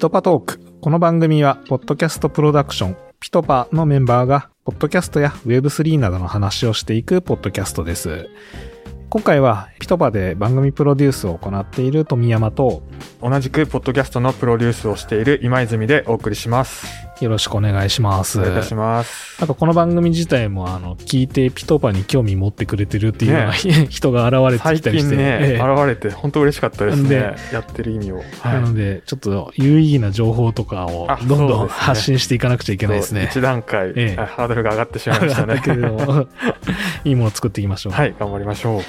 ピトパトーク。この番組は、ポッドキャストプロダクション、ピトパのメンバーが、ポッドキャストや Web3 などの話をしていくポッドキャストです。今回は、ピトパで番組プロデュースを行っている富山と、同じくポッドキャストのプロデュースをしている今泉でお送りします。よろしくお願いします。お願いします。なんかこの番組自体も、あの、聞いてピトパに興味持ってくれてるっていうね 人が現れて最きたりして、近ね、ええ現れて本当嬉しかったですでね。やってる意味を。はなので、ちょっと有意義な情報とかをあどんどんね発信していかなくちゃいけないですね。一段階、ええはいハードルが上がってしまいました だけれど いいものを作っていきましょう。はい、頑張りましょう。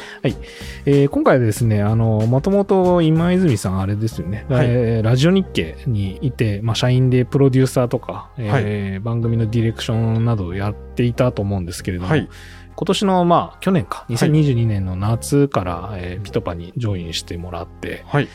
えー今回はですね、あの、もともと今泉さんあれですよね、はいえーラジオ日経にいて、まあ、社員でプロデューサーとか、えー番組のディレクションなどをやっていたと思うんですけれども、はい。今年の、まあ、去年か、2022年の夏から、えーピトパにジョインしてもらって、はい。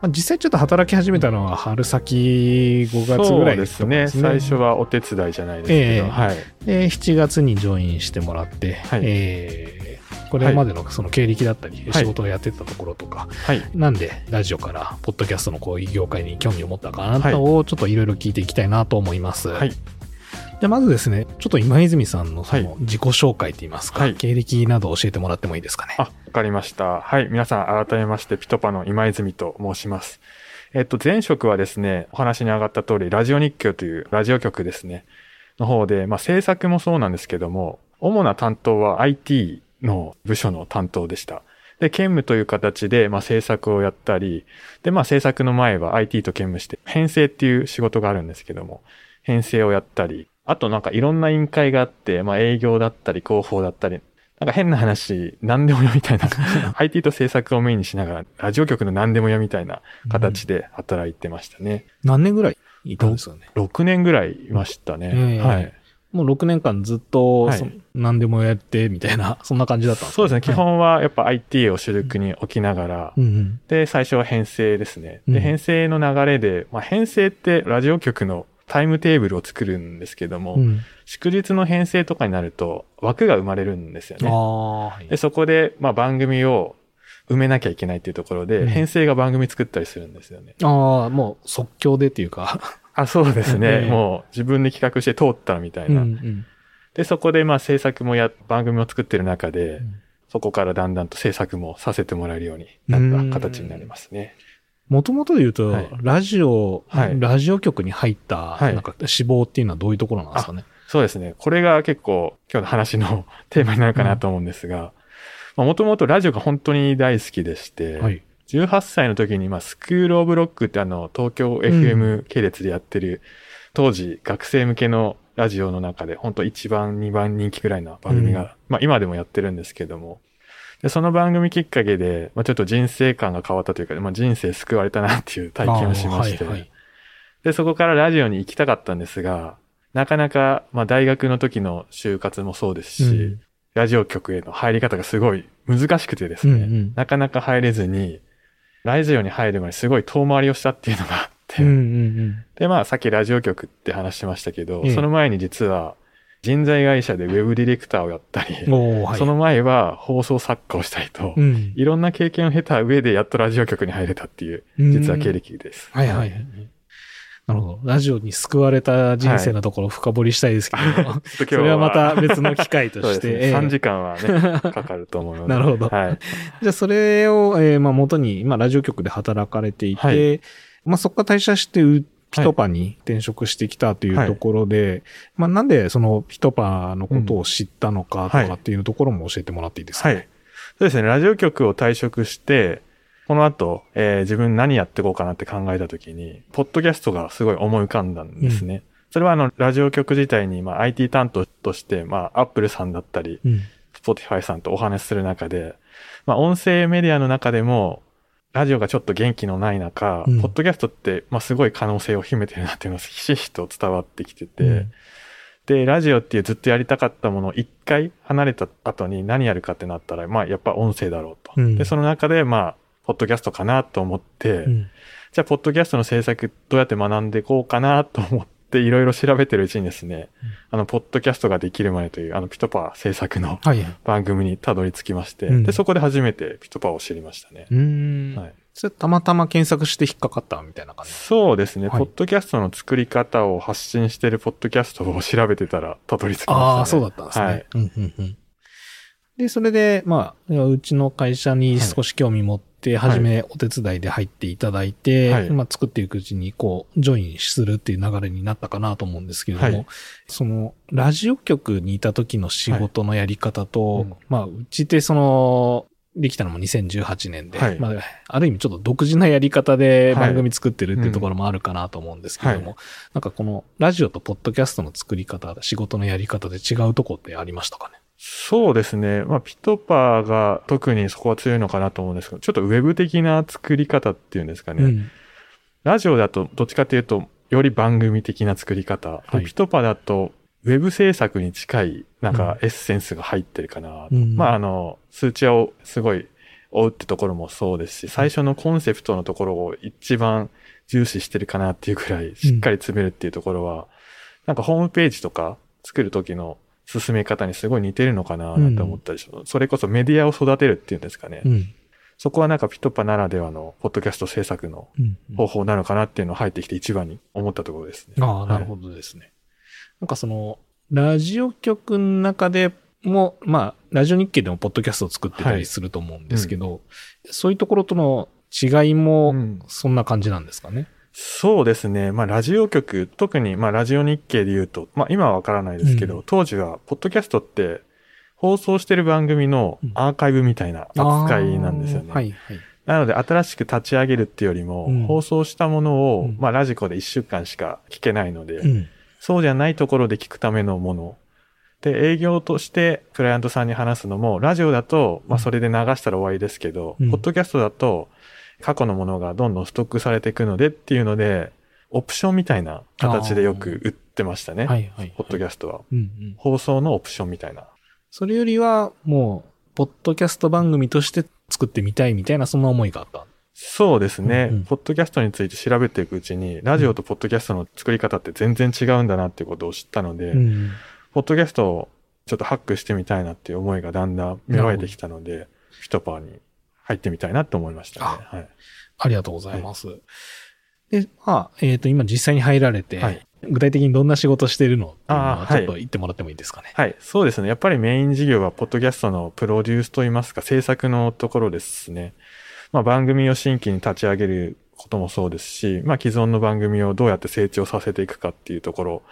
まあ、実際ちょっと働き始めたのは春先5月ぐらいそうですね。最初はお手伝いじゃないですけど、ええはい。で、7月にジョインしてもらって、はいえーこれまでのその経歴だったり、い仕事をやってたところとか、はい。なんでラジオからポッドキャストのこういう業界に興味を持ったかなはいとをちょっといろいろ聞いていきたいなと思います。はい。じゃあまずですね、ちょっと今泉さんのそはの自己紹介といいますか、はい経歴など教えてもらってもいいですかね？あ、わかりました。はい。皆さん、改めまして、ピトパの今泉と申します。えっと、前職はですね、お話に上がった通り、ラジオ日経というラジオ局ですね、の方で、まあ、制作もそうなんですけども、主な担当は IT の部署の担当でした。で、兼務という形で、まあ、制作をやったり、で、まあ、制作の前は IT と兼務して、編成っていう仕事があるんですけども、編成をやったり、あとなんかいろんな委員会があって、まあ、営業だったり、広報だったり、なんか変な話、何でもよみたいな、IT と制作をメインにしながら、ラジオ局の何でもよみたいな形で働いてましたね。何年ぐらいいたんですかね？6年ぐらいいましたね。ええはい。もう6年間ずっと、はいそ何でもやってみたいな、そんな感じだったんですかそうですね。基本はやっぱ IT を主力に置きながら、うんうん。でで、最初は編成ですね。うんで、編成の流れで、まあ、編成ってラジオ局のタイムテーブルを作るんですけども、うん、祝日の編成とかになると枠が生まれるんですよあね。あ、はいで、そこで、まあ、番組を埋めなきゃいけないっていうところで、うん編成が番組作ったりするんですよね。ああ、もう即興でっていうか。あ、そうですね。ええもう自分で企画して通ったみたいうんな。うんで、そこでまあ制作もや、番組を作ってる中で、うんそこからだんだんと制作もさせてもらえるようになった形になりますね。もともとで言うと、はいラジオ、はいラジオ局に入った、はいなんか志望っていうのはどういうところなんですかね？そうですね。これが結構今日の話の テーマになるかなと思うんですが、もともとラジオが本当に大好きでして、はい。18歳の時に、まあ、スクールオブロックってあの、東京 FM 系列でやってる、当時学生向けのラジオの中で、本当1番、2番人気くらいの番組が、うん。まあ今でもやってるんですけども、でその番組きっかけで、まあちょっと人生観が変わったというか、まあ人生救われたなっていう体験をしまして、はいはい。で、そこからラジオに行きたかったんですが、なかなか、まあ大学の時の就活もそうですし、うん。ラジオ局への入り方がすごい難しくてですね、うんうん。なかなか入れずに、ラジオに入る前にすごい遠回りをしたっていうのがあって、うんうんで、まあさっきラジオ局って話しましたけど、ええその前に実は人材会社でウェブディレクターをやったり、はい。その前は放送作家をしたりと、うん、いろんな経験を経た上でやっとラジオ局に入れたっていう、実は経歴です。はいはいはい。なるほど。ラジオに救われた人生のところを深掘りしたいですけど、ちょっと今日それはまた別の機会として。ね。ええ3時間はね、かかると思うので。なるほどはい。じゃあそれを、えーまあ、元に、今ラジオ局で働かれていて、はいまあ、そこから退社してうピトパに転職してきたというところで、まあ、なんでそのピトパのことを知ったのかとはいかっていうところも教えてもらっていいですか、はい。そうですね。ラジオ局を退職して、この後、えー自分何やっていこうかなって考えたときに、ポッドキャストがすごい思い浮かんだんですね。それはあの、ラジオ局自体に、まあ、IT 担当として、まあ、アップルさんだったり、うん。Spotify さんとお話しする中で、まあ、音声メディアの中でも、ラジオがちょっと元気のない中、うんポッドキャストって、まあ、すごい可能性を秘めてるなっていうのがひしひしと伝わってきてて、うんで、ラジオっていうずっとやりたかったものを一回離れた後に何やるかってなったら、まあやっぱ音声だろうと。うんで、その中でまあ、ポッドキャストかなと思って、うんじゃあ、ポッドキャストの制作どうやって学んでいこうかなと思っっていろいろ調べてるうちにですね、あの、ポッドキャストができるまでという、あの、ピトパ制作のはい。番組にたどり着きまして、うんで、そこで初めてピトパを知りましたね。うーん。はいそれたまたま検索して引っかかったみたいな感じ。そうですね、はいポッドキャストの作り方を発信してるポッドキャストを調べてたらたどり着きましたね。ああ、そうだったんですね。はい。うんうんうんで、それで、まあ、うちの会社に少し興味持って、はい初めお手伝いで入っていただいて、はい。まあ、作っていくうちに、こう、ジョインするっていう流れになったかなと思うんですけれども、はい。その、ラジオ局にいた時の仕事のやり方と、はいうん。まあ、うちってその、できたのも2018年で、はい。まあ、ある意味ちょっと独自なやり方ではい。番組作ってるっていうところもあるかなと思うんですけれども、はなんかこのラジオとポッドキャストの作り方、仕事のやり方で違うとこってありましたかね？そうですね。まあ、ピトパーが特にそこは強いのかなと思うんですけど、ちょっとウェブ的な作り方っていうんですかね。うん。ラジオだとどっちかというと、より番組的な作り方。はいでピトパだと、ウェブ制作に近い、なんかエッセンスが入ってるかな。うんまあ、あの、数値をすごい追うってところもそうですし、最初のコンセプトのところを一番重視してるかなっていうくらい、しっかり詰めるっていうところは、なんかホームページとか作る時の進め方にすごい似てるのかななんて思ったりします、それこそメディアを育てるっていうんですかね。うん。そこはなんかピトパならではの、ポッドキャスト制作のうん。方法なのかなっていうのを入ってきて一番に思ったところですね。ああ、なるほどですね。なんかその、ラジオ局の中でも、まあ、ラジオ日経でもポッドキャストを作ってたりすると思うんですけど、そういうところとの違いもうん、そんな感じなんですかね？そうですね。まあ、ラジオ局、特に、まあ、ラジオ日経で言うと、まあ、今はわからないですけど、うん当時は、ポッドキャストって、放送してる番組のアーカイブみたいな扱いなんですよね。あーはい、はい。なので、新しく立ち上げるっていうよりも、うん放送したものを、うんまあ、ラジコで1週間しか聞けないので、うん。そうじゃないところで聞くためのもの。で、営業としてクライアントさんに話すのも、ラジオだと、まあそれで流したら終わりですけど、うんポッドキャストだと、過去のものがどんどんストックされていくのでっていうので、オプションみたいな形でよく売ってましたね。はい、はい。ポッドキャストは。うん、うん。放送のオプションみたいな。それよりは、もう、ポッドキャスト番組として作ってみたいみたいな、そんな思いがあった？そうですね、うんうんポッドキャストについて調べていくうちに、ラジオとポッドキャストの作り方って全然違うんだなっていうことを知ったので、うん。ポッドキャストをちょっとハックしてみたいなっていう思いがだんだん芽生えてきたので、フィトパーに入ってみたいなって思いましたね。あはい。ありがとうございます。で、まあ、えっ、と、今実際に入られて、はい具体的にどんな仕事してるのっていうのはちょっと言ってもらってもいいですかね？はい。そうですね。やっぱりメイン事業は、ポッドキャストのプロデュースといいますか、制作のところですね。まあ、番組を新規に立ち上げることもそうですし、まあ、既存の番組をどうやって成長させていくかっていうところ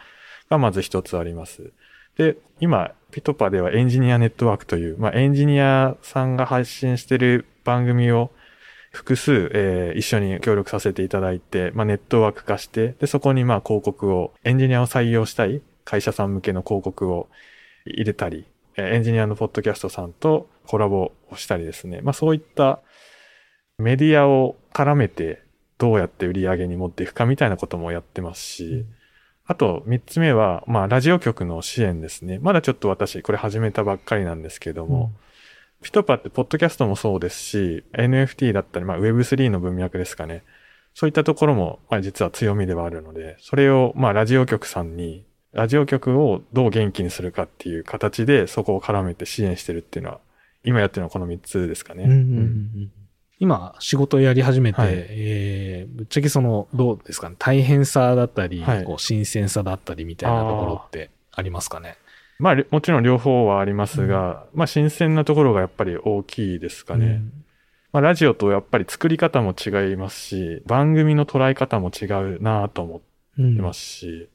がまず一つあります。で、今、ピトパではエンジニアネットワークという、まあ、エンジニアさんが配信してる番組を複数、えー一緒に協力させていただいて、まあ、ネットワーク化して、で、そこにまあ広告を、エンジニアを採用したい会社さん向けの広告を入れたり、えエンジニアのポッドキャストさんとコラボをしたりですね。まあそういったメディアを絡めてどうやって売り上げに持っていくかみたいなこともやってますし、あと三つ目は、まあラジオ局の支援ですね。まだちょっと私これ始めたばっかりなんですけども、ピトパってポッドキャストもそうですし、NFT だったり、まあ Web3 の文脈ですかね。そういったところも、まあ実は強みではあるので、それを、まあラジオ局さんに、ラジオ局をどう元気にするかっていう形で、そこを絡めて支援してるっていうのは、今やってるのはこの3つですかね。うんうんうんうん今、仕事をやり始めて、はい。えーぶっちゃけその、どうですかね、大変さだったり、はい。こう新鮮さだったりみたいなところってありますかね？まあ、りもちろん両方はありますが、まあ、新鮮なところがやっぱり大きいですかね。まあ、ラジオとやっぱり作り方も違いますし、番組の捉え方も違うなと思うん。うんってますし、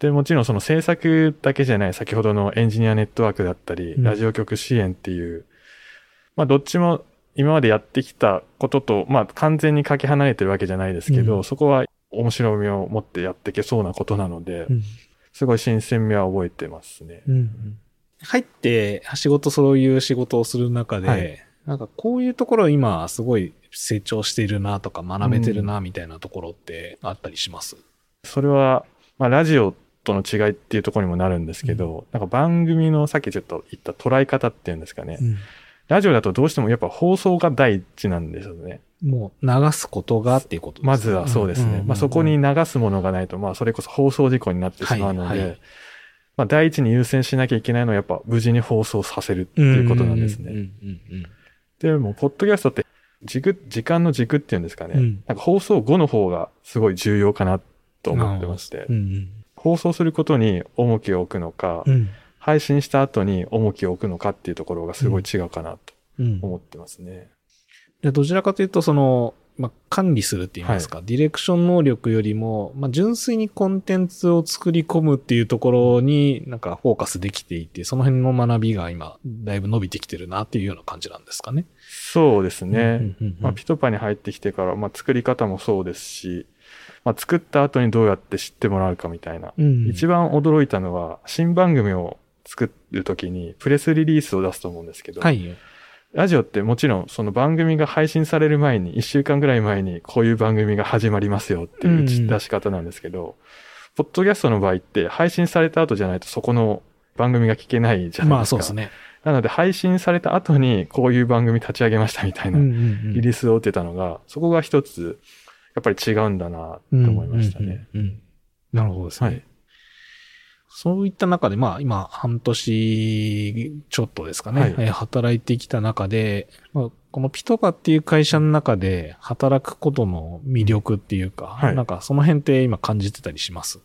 で、もちろんその制作だけじゃない、先ほどのエンジニアネットワークだったり、うん。ラジオ局支援っていう、まあ、どっちも今までやってきたことと、まあ、完全にかけ離れてるわけじゃないですけど、うん。そこは面白みを持ってやっていけそうなことなので、うん。すごい新鮮味は覚えてますね。うんうん。入って、仕事、そういう仕事をする中で、はい。なんかこういうところ今すごい成長しているなとか学べてるなみたいなところってあったりします、それは、まあ、ラジオとの違いっていうところにもなるんですけど、なんか番組のさっきちょっと言った捉え方っていうんですかね。うんラジオだとどうしてもやっぱ放送が第一なんですよね。もう流すことがっていうことですねまずはそうですね。んんんまあそこに流すものがないと、まあそれこそ放送事故になってしまうので、はいはいまあ第一に優先しなきゃいけないのはやっぱ無事に放送させるっていうことなんですね。でも、ポッドキャストって軸、時間の軸っていうんですかね。うん。なんか放送後の方がすごい重要かなと思ってまして、うんうん。放送することに重きを置くのか、うん配信した後に重きを置くのかっていうところがすごい違うかなとうん思ってますね。でどちらかというと、その、まあ、管理するって言いますか、ディレクション能力よりも、まあ、純粋にコンテンツを作り込むっていうところになんかフォーカスできていて、その辺の学びが今、だいぶ伸びてきてるなっていうような感じなんですかね。そうですね。うんうんうんまあ、ピトパに入ってきてから、まあ、作り方もそうですし、まあ、作った後にどうやって知ってもらうかみたいな。うん一番驚いたのは、新番組を作るときにプレスリリースを出すと思うんですけど、はい。ラジオってもちろんその番組が配信される前に、1週間ぐらい前にこういう番組が始まりますよっていう打ち出し方なんですけど、ポッドキャストの場合って配信された後じゃないとそこの番組が聞けないじゃないですか。まあそうですね。なので配信された後にこういう番組立ち上げましたみたいなうんうんうんリリースを打ってたのが、そこが一つやっぱり違うんだなと思いましたね。うんうんうんうんなるほどですね。はいそういった中で、まあ今半年ちょっとですかね、はい。えー働いてきた中で、まあ、このピトパっていう会社の中で働くことの魅力っていうか、はい。なんかその辺って今感じてたりします？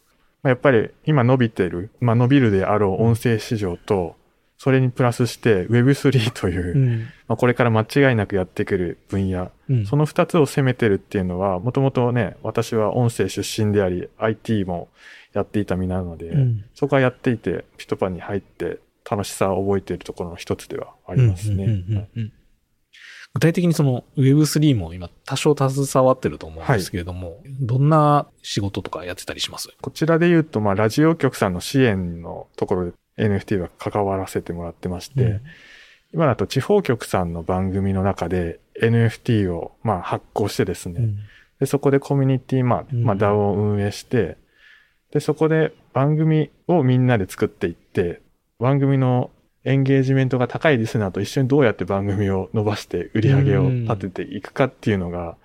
まあやっぱり今伸びてる、まあ伸びるであろう音声市場と、それにプラスして Web3 という、ん。まあこれから間違いなくやってくる分野、うん。その二つを攻めてるっていうのは、もともとね、私は音声出身であり、IT もやっていた身なので、うん。そこはやっていて、ピトパに入って楽しさを覚えているところの一つではありますね。具体的にその Web3 も今多少携わってると思うんですけれども、どんな仕事とかやってたりします？こちらで言うと、まあ、ラジオ局さんの支援のところで NFT は関わらせてもらってまして、うん。今だと地方局さんの番組の中で NFT をまあ発行してですね、うん。でそこでコミュニティ、まあ、うん。まあ DAO を運営して、で、そこで番組をみんなで作っていって、番組のエンゲージメントが高いリスナーと一緒にどうやって番組を伸ばして売り上げを立てていくかっていうのが、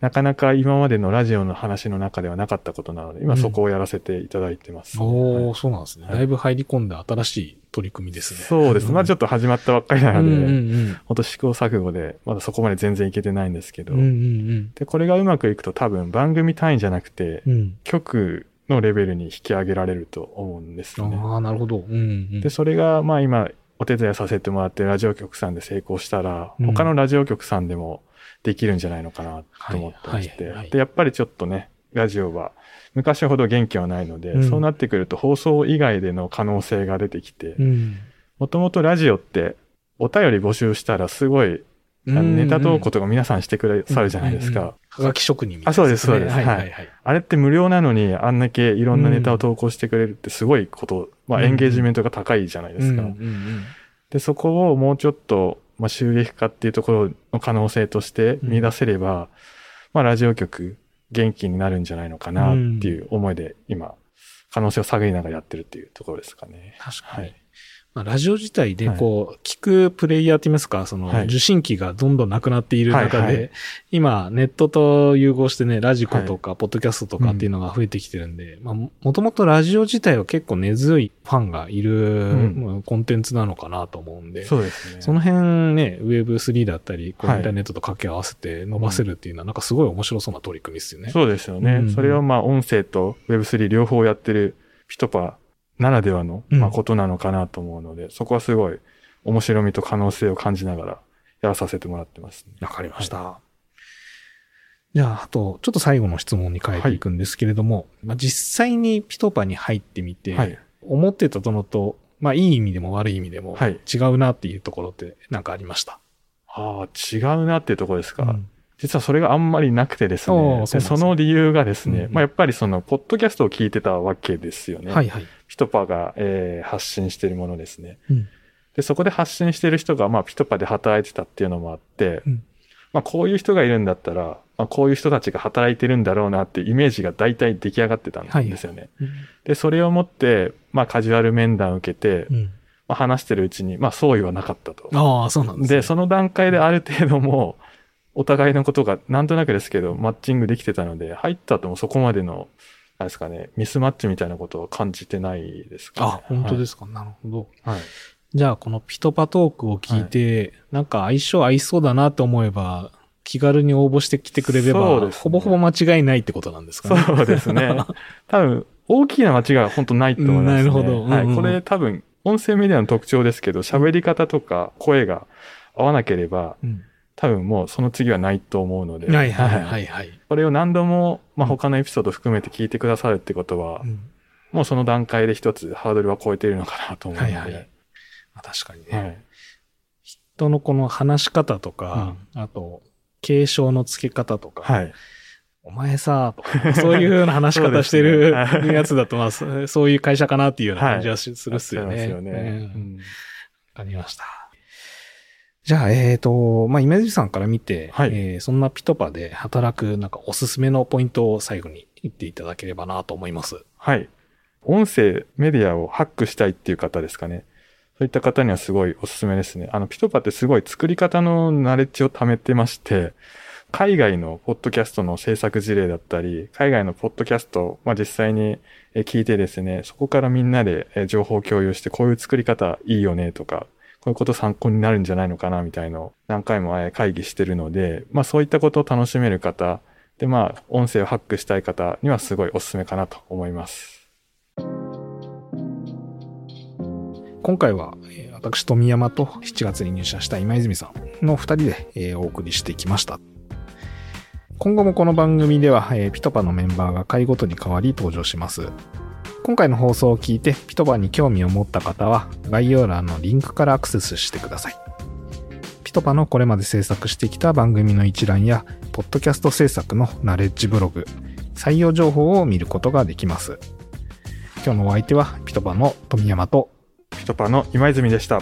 なかなか今までのラジオの話の中ではなかったことなので、今そこをやらせていただいてます、おー、はいそうなんですね。はいだいぶ入り込んで新しい取り組みですね。そうです。まあちょっっと始まったばっかりなので、うんうん本当試行錯誤で、まだそこまで全然いけてないんですけど、うん。うんうんで、これがうまくいくと多分番組単位じゃなくて、うん。うん。局のレベルに引き上げられると思うんですね。ああ、なるほど。うんうん。で、それがまあ今お手伝いさせてもらってるラジオ局さんで成功したら、うん他のラジオ局さんでもできるんじゃないのかなと思ってまして、はいはいはいで、やっぱりちょっとね、ラジオは昔ほど元気はないので、うんそうなってくると放送以外での可能性が出てきてう、ん。もともとラジオってお便り募集したらすごい、ネタ投稿とか皆さんしてくださるじゃないですか。うんうんうん。はがき職人みたいな、あそうですそうですはいはいはい。あれって無料なのにあんだけいろんなネタを投稿してくれるってすごいこと、まあエンゲージメントが高いじゃないですか。うんうんうんで、そこをもうちょっと、まあ、収益化っていうところの可能性として見出せれば、まあ、ラジオ局元気になるんじゃないのかなっていう思いで、今、可能性を探りながらやってるっていうところですかね。確かに。はい。まあ、ラジオ自体で、こう、聞くプレイヤーって言いますか、その、はい。受信機がどんどんなくなっている中で、今、ネットと融合してね、ラジコとか、ポッドキャストとかっていうのが増えてきてるんで、まあ、もともとラジオ自体は結構根強いファンがいる、コンテンツなのかなと思うんで、そうですね。その辺ね、Web3 だったり、こうはい。インターネットと掛け合わせて伸ばせるっていうのは、なんかすごい面白そうな取り組みですよね。そうですよね。うん。それをまあ、音声と Web3 両方やってるピトパならではの、うんまあ、ことなのかなと思うので、そこはすごい面白みと可能性を感じながらやらさせてもらってますね。わかりました。じゃあ、あと、ちょっと最後の質問に変えていくんですけれども、まあ、実際にピトパに入ってみて、はい。思ってたのと、まあ、いい意味でも悪い意味でも、はい違うなっていうところってなんかありました？ああ、違うなっていうところですか。うん実はそれがあんまりなくてですね。そその理由がですね、うんまあやっぱりその、ポッドキャストを聞いてたわけですよね。はいはい。ピトパが、えー発信しているものですね。うんで、そこで発信している人が、まあ、ピトパで働いてたっていうのもあって、うんまあ、こういう人がいるんだったら、まあ、こういう人たちが働いてるんだろうなっていうイメージが大体出来上がってたんですよね。で、それをもって、まあ、カジュアル面談を受けて、うんまあ、話してるうちに、まあ、相違はなかったと。ああ、そうなんです、ね。で、その段階である程度もう、お互いのことがなんとなくですけど、マッチングできてたので、入った後もそこまでの、あれですかね、ミスマッチみたいなことは感じてないですかね。あ、本当ですか、なるほど。はい。じゃあ、このピトパトークを聞いて、なんか相性合いそうだなと思えば、気軽に応募してきてくれれば、ねほぼほぼ間違いないってことなんですかね？そうですね。多分、大きな間違いは本当ないと思います、ね。なるほどうんうんはい。これ多分、音声メディアの特徴ですけど、喋り方とか声が合わなければ、うん多分もうその次はないと思うので。はいはいはいはい。これを何度も、まあ、うん他のエピソード含めて聞いてくださるってことは、うんもうその段階で一つハードルは超えているのかなと思うので。はいはいまあ確かにね。はい人のこの話し方とか、あと、継承の付け方とか、はい。お前さ、とか、そういうような話し方してるやつだと、まあ、そそういう会社かなっていうような感じはしするっすよね。ありますよね。うんうんわかりました。じゃあ、えっ、と、まあ、イメージさんから見て、はいえーそんなピトパで働く、なんかおすすめのポイントを最後に言っていただければなと思います。はい。音声、メディアをハックしたいっていう方ですかね。そういった方にはすごいおすすめですね。あの、ピトパってすごい作り方のナレッジを貯めてまして、海外のポッドキャストの制作事例だったり、海外のポッドキャストを、まあ、実際にえ聞いてですね、そこからみんなでえ情報を共有して、こういう作り方いいよねとか、こういうこと参考になるんじゃないのかなみたいのを何回も会議してるので、まあそういったことを楽しめる方、でまあ音声をハックしたい方にはすごいおすすめかなと思います。今回は、私、富山と7月に入社した今泉さんの2人で、お送りしてきました。今後もこの番組では、え PitPaのメンバーが回ごとに変わり登場します。今回の放送を聞いて PitPaに興味を持った方は概要欄のリンクからアクセスしてください。 PitPaのこれまで制作してきた番組の一覧や、ポッドキャスト制作のナレッジブログ、採用情報を見ることができます。今日のお相手は PitPaの富山と PitPaの今泉でした。